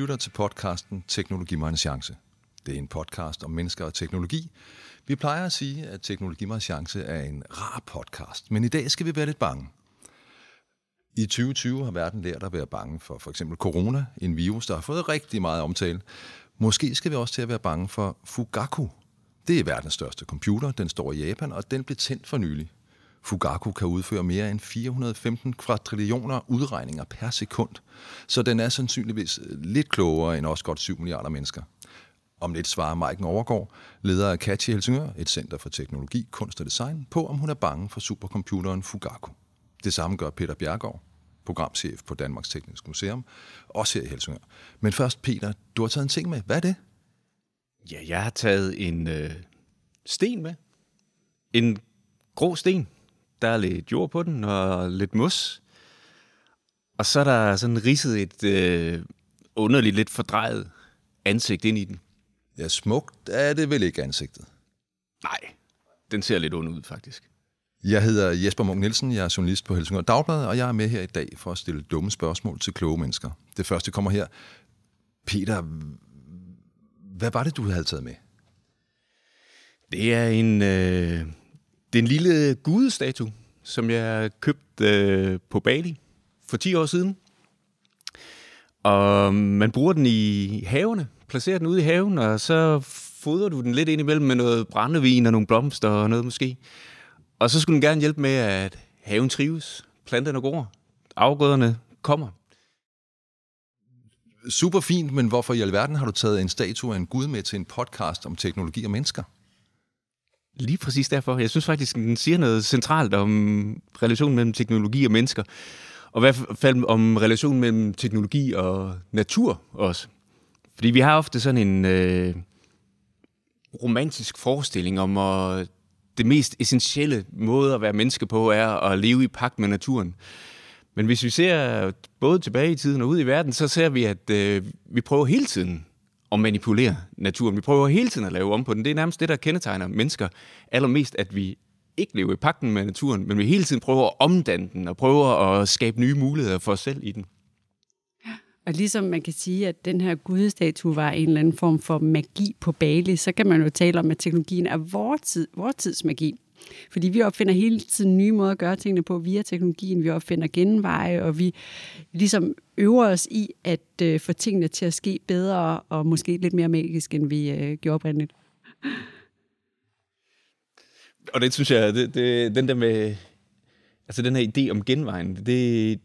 Lytter til podcasten Teknologi mig en chance. Det er en podcast om mennesker og teknologi. Vi plejer at sige, at Teknologi mig en chance er en rar podcast, men i dag skal vi være lidt bange. I 2020 har verden lært at være bange for for eksempel corona, en virus, der har fået rigtig meget omtale. Måske skal vi også til at være bange for Fugaku. Det er verdens største computer, den står i Japan, og den blev tændt for nylig. Fugaku kan udføre mere end 415 kvadrillioner udregninger per sekund, så den er sandsynligvis øh, lidt klogere end også godt 7 milliarder mennesker. Om lidt svarer Maiken Overgaard, leder af Catchy Helsingør, et center for teknologi, kunst og design, på om hun er bange for supercomputeren Fugaku. Det samme gør Peter Bjergård, programchef på Danmarks Tekniske Museum, også her i Helsingør. Men først, Peter, du har taget en ting med. Hvad er det? Ja, jeg har taget en øh, sten med. En grå sten. Der er lidt jord på den og lidt mos. Og så er der sådan ridset et øh, underligt, lidt fordrejet ansigt ind i den. Ja, smukt er det vel ikke ansigtet. Nej, den ser lidt ond ud, faktisk. Jeg hedder Jesper Munk Nielsen, jeg er journalist på Helsingør Dagblad, og jeg er med her i dag for at stille dumme spørgsmål til kloge mennesker. Det første kommer her. Peter, hvad var det, du havde taget med? Det er en, øh, det er en lille gudestatue, som jeg købte øh, på Bali for 10 år siden. Og man bruger den i havene, placerer den ude i haven, og så fodrer du den lidt ind imellem med noget brændevin og nogle blomster og noget måske. Og så skulle den gerne hjælpe med, at haven trives, planterne går, afgrøderne kommer. Super fint, men hvorfor i alverden har du taget en statue af en gud med til en podcast om teknologi og mennesker? Lige præcis derfor. Jeg synes faktisk, den siger noget centralt om relationen mellem teknologi og mennesker. Og i hvert fald om relationen mellem teknologi og natur også. Fordi vi har ofte sådan en øh, romantisk forestilling om, at det mest essentielle måde at være menneske på er at leve i pagt med naturen. Men hvis vi ser både tilbage i tiden og ud i verden, så ser vi, at øh, vi prøver hele tiden at manipulere naturen. Vi prøver hele tiden at lave om på den. Det er nærmest det, der kendetegner mennesker allermest, at vi ikke lever i pakten med naturen, men vi hele tiden prøver at omdanne den og prøver at skabe nye muligheder for os selv i den. Og ligesom man kan sige, at den her gudestatue var en eller anden form for magi på Bali, så kan man jo tale om, at teknologien er vores, tid, vores tids magi. Fordi vi opfinder hele tiden nye måder at gøre tingene på via teknologien. Vi opfinder genveje, og vi ligesom øver os i at øh, få tingene til at ske bedre og måske lidt mere magisk, end vi øh, gjorde oprindeligt. Og det synes jeg, det, det, den der med, altså den her idé om genvejen, det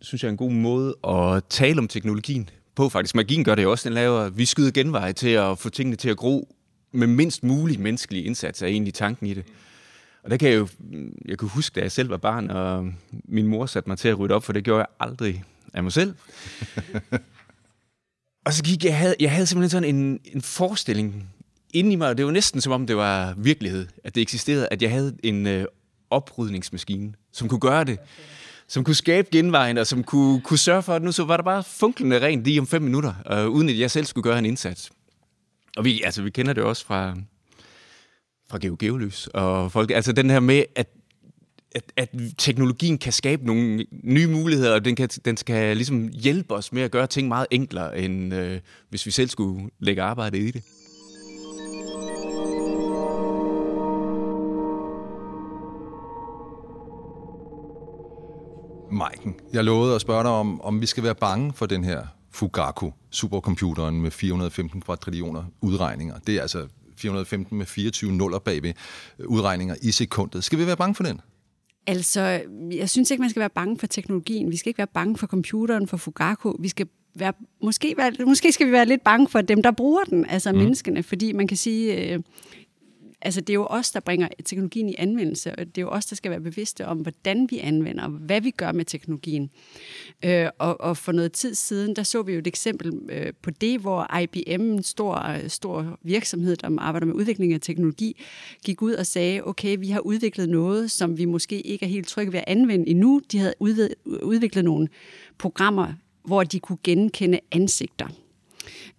synes jeg er en god måde at tale om teknologien på faktisk. Magien gør det også, den laver, vi skyder genveje til at få tingene til at gro med mindst mulig menneskelig indsats, er egentlig tanken i det. Og der kan jeg jo, jeg kan huske, da jeg selv var barn, og min mor satte mig til at rydde op, for det gjorde jeg aldrig af mig selv. og så gik jeg, havde, jeg havde simpelthen sådan en, en forestilling inde i mig, og det var næsten som om det var virkelighed, at det eksisterede, at jeg havde en øh, oprydningsmaskine, som kunne gøre det. Som kunne skabe genvejen, og som kunne, kunne sørge for, at nu så var der bare funklende rent lige om fem minutter, øh, uden at jeg selv skulle gøre en indsats. Og vi, altså, vi kender det også fra, fra Geo Geolys og folk. Altså den her med, at, at, at teknologien kan skabe nogle nye muligheder, og den kan, den skal ligesom hjælpe os med at gøre ting meget enklere, end øh, hvis vi selv skulle lægge arbejde i det. Maiken, jeg lovede at spørge dig om, om vi skal være bange for den her Fugaku, supercomputeren med 415 kvadrillioner udregninger. Det er altså 415 med 24 nuller bagved udregninger i sekundet. Skal vi være bange for den? Altså, jeg synes ikke, man skal være bange for teknologien. Vi skal ikke være bange for computeren, for Fugaku. Vi skal være, måske, være, måske skal vi være lidt bange for dem, der bruger den, altså mm. menneskene, fordi man kan sige, øh, altså det er jo os, der bringer teknologien i anvendelse, og det er jo os, der skal være bevidste om, hvordan vi anvender, og hvad vi gør med teknologien. Øh, og, og for noget tid siden, der så vi jo et eksempel øh, på det, hvor IBM, en stor, stor virksomhed, der arbejder med udvikling af teknologi, gik ud og sagde, okay, vi har udviklet noget, som vi måske ikke er helt trygge ved at anvende endnu. De havde udviklet nogle programmer, hvor de kunne genkende ansigter.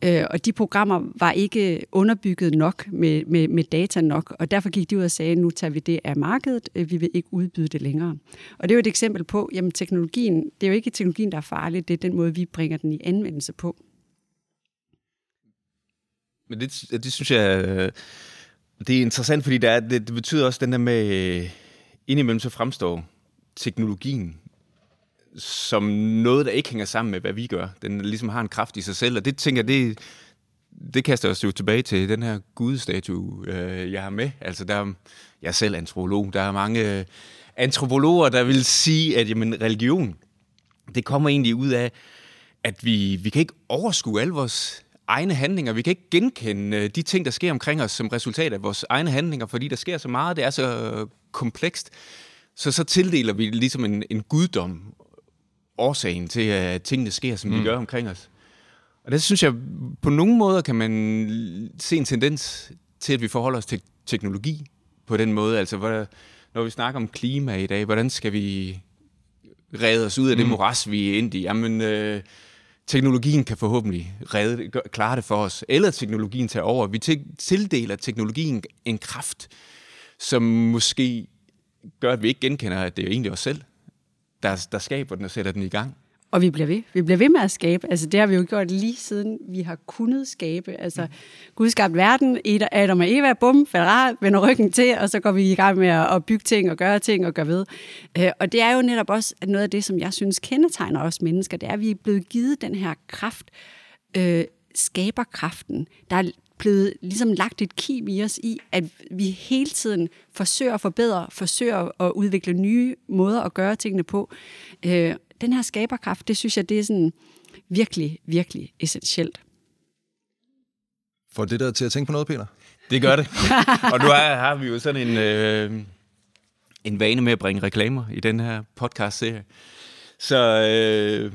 Øh, og de programmer var ikke underbygget nok med, med, med data nok, og derfor gik de ud og sagde, nu tager vi det af markedet, øh, vi vil ikke udbyde det længere. Og det er jo et eksempel på, jamen teknologien, det er jo ikke teknologien, der er farlig, det er den måde, vi bringer den i anvendelse på. Men det, det synes jeg, øh, det er interessant, fordi det, er, det, det betyder også den der med, øh, indimellem så fremstår teknologien som noget, der ikke hænger sammen med, hvad vi gør. Den ligesom har en kraft i sig selv, og det tænker det, det kaster os jo tilbage til den her gudstatue, øh, jeg har med. Altså, der, jeg er selv antropolog. Der er mange øh, antropologer, der vil sige, at jamen, religion, det kommer egentlig ud af, at vi, vi kan ikke overskue alle vores egne handlinger. Vi kan ikke genkende øh, de ting, der sker omkring os som resultat af vores egne handlinger, fordi der sker så meget, det er så øh, komplekst. Så så tildeler vi ligesom en, en guddom årsagen til, at tingene sker, som mm. de gør omkring os. Og det synes jeg, på nogle måder kan man se en tendens til, at vi forholder os til teknologi på den måde. Altså, hvor, når vi snakker om klima i dag, hvordan skal vi redde os ud af det mm. moras, vi er inde i? Jamen, øh, teknologien kan forhåbentlig redde, klare det for os, eller teknologien tager over. Vi tildeler teknologien en kraft, som måske gør, at vi ikke genkender, at det er egentlig os selv, der, der skaber den og sætter den i gang. Og vi bliver ved. Vi bliver ved med at skabe. Altså, det har vi jo gjort lige siden vi har kunnet skabe. Altså, Gud skabte verden, Adam og Eva, bum, falder vender ryggen til, og så går vi i gang med at bygge ting og gøre ting og gøre ved. Øh, og det er jo netop også noget af det, som jeg synes kendetegner os mennesker, det er, at vi er blevet givet den her kraft, øh, skaberkraften. Der er blevet ligesom lagt et kim i os i, at vi hele tiden forsøger at forbedre, forsøger at udvikle nye måder at gøre tingene på. Øh, den her skaberkraft, det synes jeg, det er sådan virkelig, virkelig essentielt. Får det der til at tænke på noget, Peter? Det gør det. og nu er, har vi jo sådan en, øh, en vane med at bringe reklamer i den her podcast-serie. Så øh,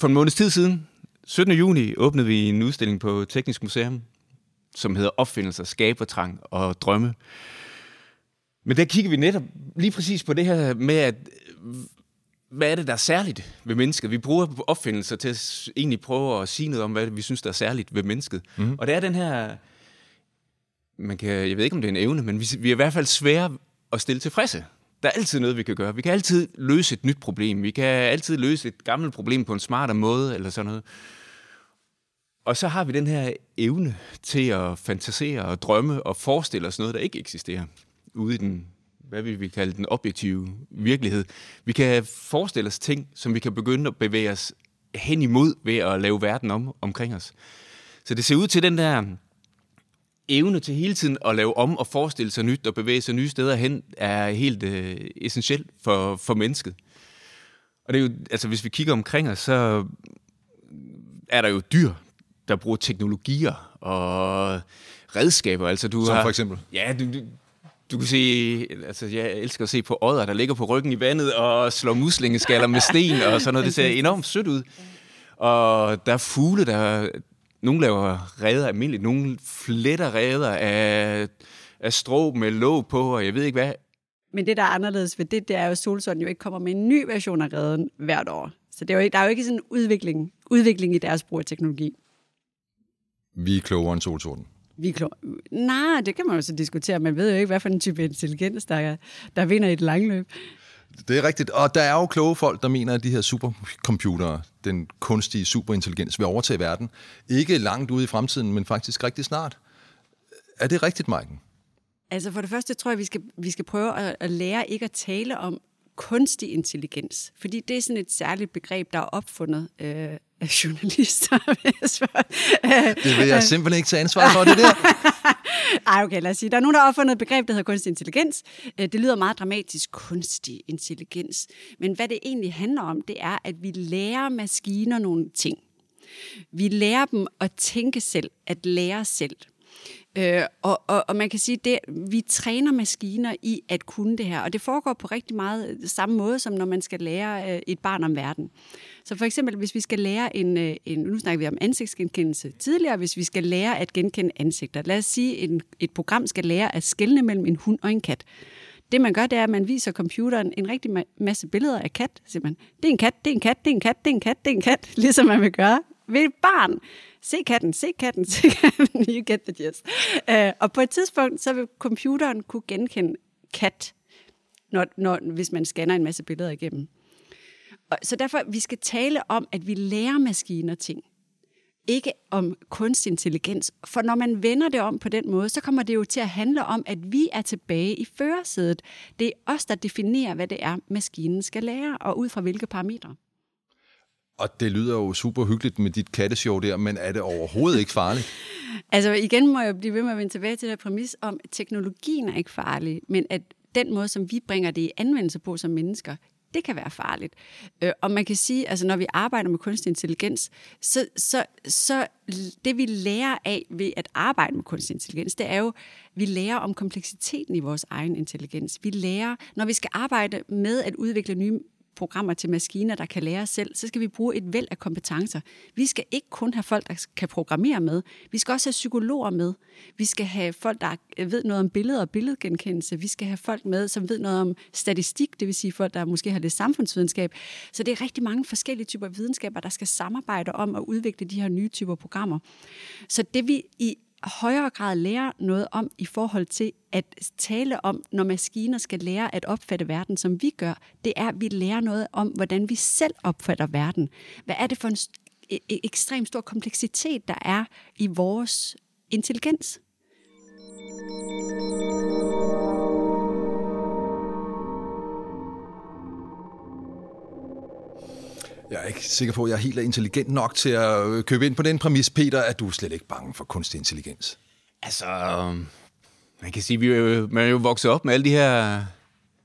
for en måneds tid siden, 17. juni, åbnede vi en udstilling på Teknisk Museum, som hedder Opfindelser, Skabertrang og Drømme. Men der kigger vi netop lige præcis på det her med, at hvad er det, der er særligt ved mennesket? Vi bruger opfindelser til at egentlig prøve at sige noget om, hvad vi synes, der er særligt ved mennesket. Mm. Og det er den her, man kan, jeg ved ikke, om det er en evne, men vi, vi er i hvert fald svære at stille tilfredse. Der er altid noget, vi kan gøre. Vi kan altid løse et nyt problem. Vi kan altid løse et gammelt problem på en smartere måde, eller sådan noget. Og så har vi den her evne til at fantasere og drømme og forestille os noget, der ikke eksisterer ude i den, hvad vil vi kalde den objektive virkelighed. Vi kan forestille os ting, som vi kan begynde at bevæge os hen imod ved at lave verden om omkring os. Så det ser ud til den der evne til hele tiden at lave om og forestille sig nyt og bevæge sig nye steder hen, er helt øh, essentielt for, for mennesket. Og det er jo, altså hvis vi kigger omkring os, så er der jo dyr, der bruger teknologier og redskaber. Altså, du Som har, for eksempel? Ja, du, du, du kan se, altså jeg elsker at se på ådder, der ligger på ryggen i vandet og slår muslingeskaller med sten og sådan noget. Det ser enormt sødt ud. Og der er fugle, der... Nogle laver redder almindeligt, nogle fletter redder af, af strå med låg på, og jeg ved ikke hvad. Men det, der er anderledes ved det, det er jo, at Solsund jo ikke kommer med en ny version af redden hvert år. Så det er jo, der er jo ikke sådan en udvikling, udvikling i deres brug af teknologi. Vi er klogere end solsorten. Vi er klogere. Nej, det kan man jo så diskutere. Man ved jo ikke, hvad for en type intelligens, der, der vinder i et langløb. Det er rigtigt. Og der er jo kloge folk, der mener, at de her supercomputere, den kunstige superintelligens, vil overtage verden. Ikke langt ude i fremtiden, men faktisk rigtig snart. Er det rigtigt, Maiken? Altså for det første tror jeg, vi skal, vi skal prøve at, at lære ikke at tale om kunstig intelligens. Fordi det er sådan et særligt begreb, der er opfundet øh, af journalister. det vil jeg simpelthen ikke tage ansvar for, det der. Ej, okay, lad os sige. Der er nogen, der har opfundet et begreb, der hedder kunstig intelligens. Øh, det lyder meget dramatisk, kunstig intelligens. Men hvad det egentlig handler om, det er, at vi lærer maskiner nogle ting. Vi lærer dem at tænke selv, at lære selv. Øh, og, og, og man kan sige, at vi træner maskiner i at kunne det her, og det foregår på rigtig meget øh, samme måde, som når man skal lære øh, et barn om verden. Så for eksempel, hvis vi skal lære en, øh, en nu snakker vi om ansigtsgenkendelse tidligere, hvis vi skal lære at genkende ansigter. Lad os sige, at et program skal lære at skelne mellem en hund og en kat. Det man gør, det er, at man viser computeren en rigtig masse billeder af kat. så man Det er en kat, det er en kat, det er en kat, det er en kat, det er en kat, ligesom man vil gøre ved et barn se katten, se katten, se katten, you get the gist. Uh, og på et tidspunkt, så vil computeren kunne genkende kat, når, når, hvis man scanner en masse billeder igennem. Og, så derfor, vi skal tale om, at vi lærer maskiner ting ikke om kunstig intelligens. For når man vender det om på den måde, så kommer det jo til at handle om, at vi er tilbage i førersædet. Det er os, der definerer, hvad det er, maskinen skal lære, og ud fra hvilke parametre. Og det lyder jo super hyggeligt med dit katteshow der, men er det overhovedet ikke farligt? altså igen må jeg blive ved med at vende tilbage til det præmis om, at teknologien er ikke farlig, men at den måde, som vi bringer det i anvendelse på som mennesker, det kan være farligt. Øh, og man kan sige, altså når vi arbejder med kunstig intelligens, så, så, så det vi lærer af ved at arbejde med kunstig intelligens, det er jo, vi lærer om kompleksiteten i vores egen intelligens. Vi lærer, når vi skal arbejde med at udvikle nye programmer til maskiner, der kan lære selv, så skal vi bruge et væld af kompetencer. Vi skal ikke kun have folk, der kan programmere med. Vi skal også have psykologer med. Vi skal have folk, der ved noget om billeder og billedgenkendelse. Vi skal have folk med, som ved noget om statistik, det vil sige folk, der måske har lidt samfundsvidenskab. Så det er rigtig mange forskellige typer videnskaber, der skal samarbejde om at udvikle de her nye typer programmer. Så det vi i højere grad lære noget om i forhold til at tale om, når maskiner skal lære at opfatte verden, som vi gør, det er, at vi lærer noget om, hvordan vi selv opfatter verden. Hvad er det for en e, e, ekstrem stor kompleksitet, der er i vores intelligens? Jeg er ikke sikker på, at jeg er helt intelligent nok til at øh, købe ind på den præmis, Peter, at du er slet ikke bange for kunstig intelligens. Altså, man kan sige, at vi man er jo vokset op med alle de her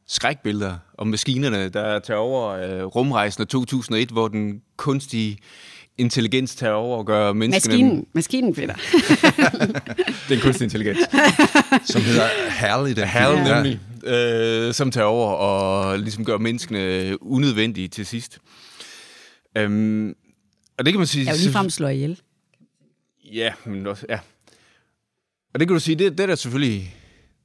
skrækbilleder om maskinerne, der tager over øh, rumrejsen af 2001, hvor den kunstige intelligens tager over og gør menneskene... Maskinen, maskinen Peter. den kunstige intelligens. som hedder HAL i den HAL nemlig. Øh, som tager over og ligesom gør menneskene unødvendige til sidst. Øhm, og det kan man sige... Jeg vil ligefrem slå ihjel. Ja, men også, ja. Og det kan du sige, det, det er der selvfølgelig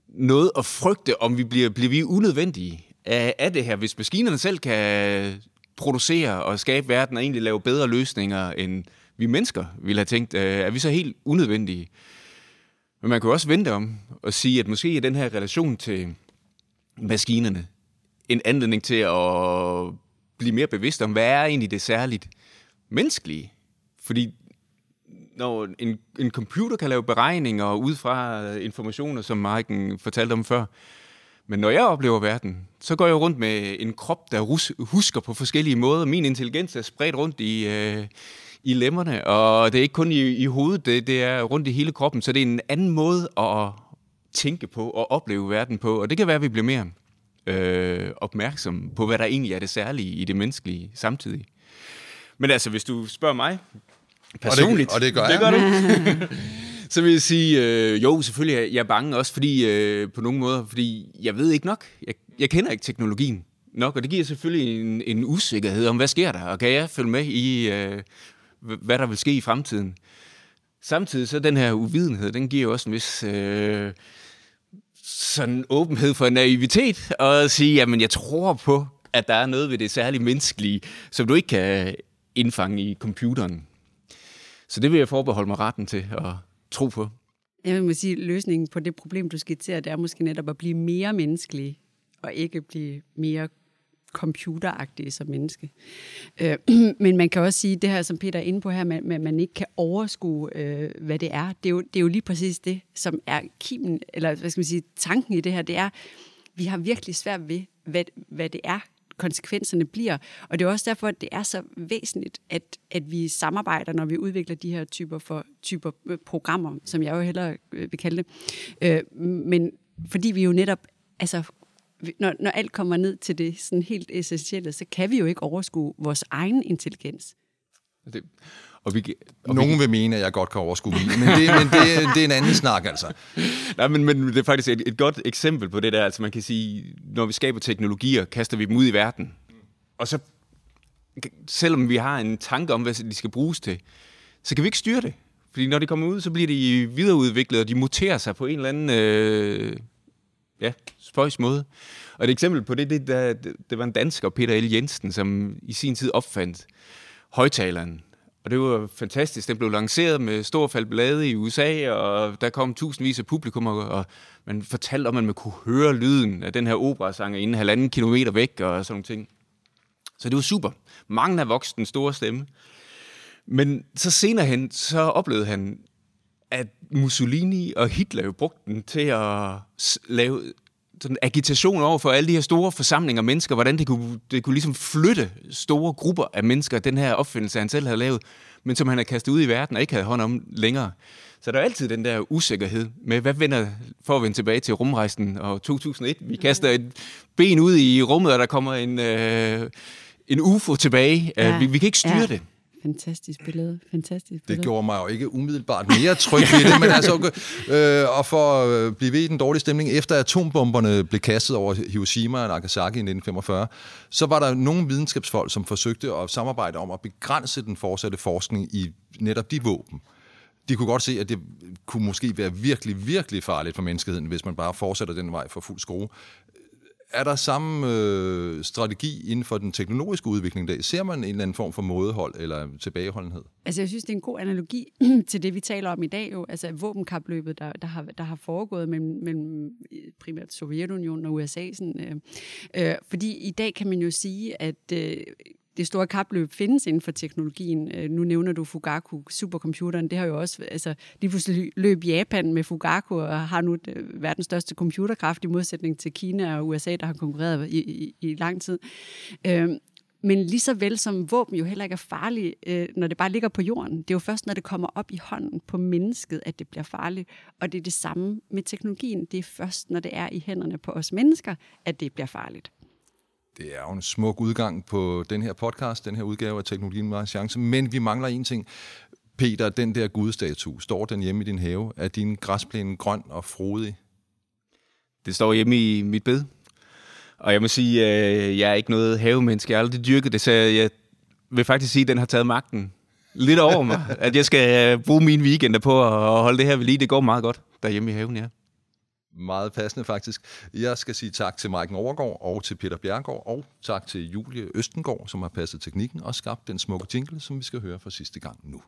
noget at frygte, om vi bliver, bliver vi unødvendige af, af det her. Hvis maskinerne selv kan producere og skabe verden og egentlig lave bedre løsninger, end vi mennesker ville have tænkt, øh, er vi så helt unødvendige? Men man kan jo også vente om og sige, at måske er den her relation til maskinerne en anledning til at blive mere bevidst om, hvad er egentlig det særligt menneskelige? Fordi når en, en computer kan lave beregninger ud fra informationer, som Marken fortalte om før, men når jeg oplever verden, så går jeg rundt med en krop, der rus, husker på forskellige måder. Min intelligens er spredt rundt i, øh, i lemmerne, og det er ikke kun i, i hovedet, det, det er rundt i hele kroppen, så det er en anden måde at tænke på og opleve verden på, og det kan være, at vi bliver mere øh, opmærksom på, hvad der egentlig er det særlige i det menneskelige samtidig. Men altså, hvis du spørger mig personligt... Og det, og det gør, det gør du. så vil jeg sige, øh, jo, selvfølgelig er jeg bange også, fordi øh, på nogle måder, fordi jeg ved ikke nok. Jeg, jeg kender ikke teknologien nok, og det giver selvfølgelig en, en usikkerhed om, hvad sker der, og kan jeg følge med i, øh, hvad der vil ske i fremtiden. Samtidig så den her uvidenhed, den giver også en vis... Øh, sådan åbenhed for naivitet, og sige, jamen jeg tror på, at der er noget ved det særligt menneskelige, som du ikke kan indfange i computeren. Så det vil jeg forbeholde mig retten til at tro på. Jeg vil sige, at løsningen på det problem, du skitserer, det er måske netop at blive mere menneskelig, og ikke blive mere computeragtige som menneske. Øh, men man kan også sige, det her, som Peter er inde på her, at man ikke kan overskue, øh, hvad det er. Det er, jo, det er jo lige præcis det, som er kimen, eller hvad skal man sige, tanken i det her, det er, vi har virkelig svært ved, hvad, hvad det er, konsekvenserne bliver. Og det er også derfor, at det er så væsentligt, at, at vi samarbejder, når vi udvikler de her typer for typer øh, programmer, som jeg jo hellere øh, vil kalde det. Øh, men fordi vi jo netop altså, når, når alt kommer ned til det sådan helt essentielle, så kan vi jo ikke overskue vores egen intelligens. Det, og vi, og Nogen vi, vil mene, at jeg godt kan overskue min, men, det, men det, det er en anden snak, altså. Nej, men, men det er faktisk et, et godt eksempel på det der. Altså man kan sige, når vi skaber teknologier, kaster vi dem ud i verden. Og så, selvom vi har en tanke om, hvad de skal bruges til, så kan vi ikke styre det. Fordi når de kommer ud, så bliver de videreudviklet, og de muterer sig på en eller anden øh, ja, spøjs måde. Og et eksempel på det, det, der, det var en dansker, Peter L. Jensen, som i sin tid opfandt højtaleren. Og det var fantastisk. Den blev lanceret med stor faldblade i USA, og der kom tusindvis af publikum, og man fortalte om, at man kunne høre lyden af den her operasang inden halvanden kilometer væk, og sådan nogle ting. Så det var super. Mange af voksne den store stemme. Men så senere hen, så oplevede han, Mussolini og Hitler jo brugte den til at lave sådan agitation over for alle de her store forsamlinger af mennesker, hvordan det kunne, det kunne ligesom flytte store grupper af mennesker, den her opfindelse, han selv havde lavet, men som han havde kastet ud i verden og ikke havde hånd om længere. Så der er altid den der usikkerhed med, hvad vender, for at vende tilbage til rumrejsen og 2001. Vi kaster et ben ud i rummet, og der kommer en, øh, en UFO tilbage. Ja. Vi, vi kan ikke styre ja. det. Fantastisk billede. Fantastisk billede. Det gjorde mig jo ikke umiddelbart mere tryg ved det, men altså, øh, og for at blive ved i den dårlige stemning, efter atombomberne blev kastet over Hiroshima og Nagasaki i 1945, så var der nogle videnskabsfolk, som forsøgte at samarbejde om at begrænse den fortsatte forskning i netop de våben. De kunne godt se, at det kunne måske være virkelig, virkelig farligt for menneskeheden, hvis man bare fortsætter den vej for fuld skrue er der samme øh, strategi inden for den teknologiske udvikling der? Ser man en eller anden form for mådehold eller tilbageholdenhed? Altså, jeg synes, det er en god analogi til det, vi taler om i dag jo. Altså, våbenkapløbet, der, der, har, der har foregået mellem, mellem øh, primært Sovjetunionen og USA. Sådan, øh, øh, fordi i dag kan man jo sige, at øh, det store kapløb findes inden for teknologien. Øh, nu nævner du Fugaku, supercomputeren. Det har jo også, altså lige pludselig løb Japan med Fugaku og har nu øh, verdens største computerkraft i modsætning til Kina og USA, der har konkurreret i, i, i lang tid. Øhm, men lige så vel som våben jo heller ikke er farlige, øh, når det bare ligger på jorden. Det er jo først, når det kommer op i hånden på mennesket, at det bliver farligt. Og det er det samme med teknologien. Det er først, når det er i hænderne på os mennesker, at det bliver farligt. Det er jo en smuk udgang på den her podcast, den her udgave af Teknologien med chance, men vi mangler en ting. Peter, den der gudstatue, står den hjemme i din have? Er din græsplæne grøn og frodig? Det står hjemme i mit bed. Og jeg må sige, at øh, jeg er ikke noget havemenneske. Jeg har aldrig dyrket det, så jeg vil faktisk sige, at den har taget magten lidt over mig. at jeg skal øh, bruge mine weekender på at holde det her ved lige. Det går meget godt derhjemme i haven, ja. Meget passende faktisk. Jeg skal sige tak til Maiken Overgaard og til Peter Bjergård, og tak til Julie Østengård, som har passet teknikken og skabt den smukke jingle, som vi skal høre for sidste gang nu.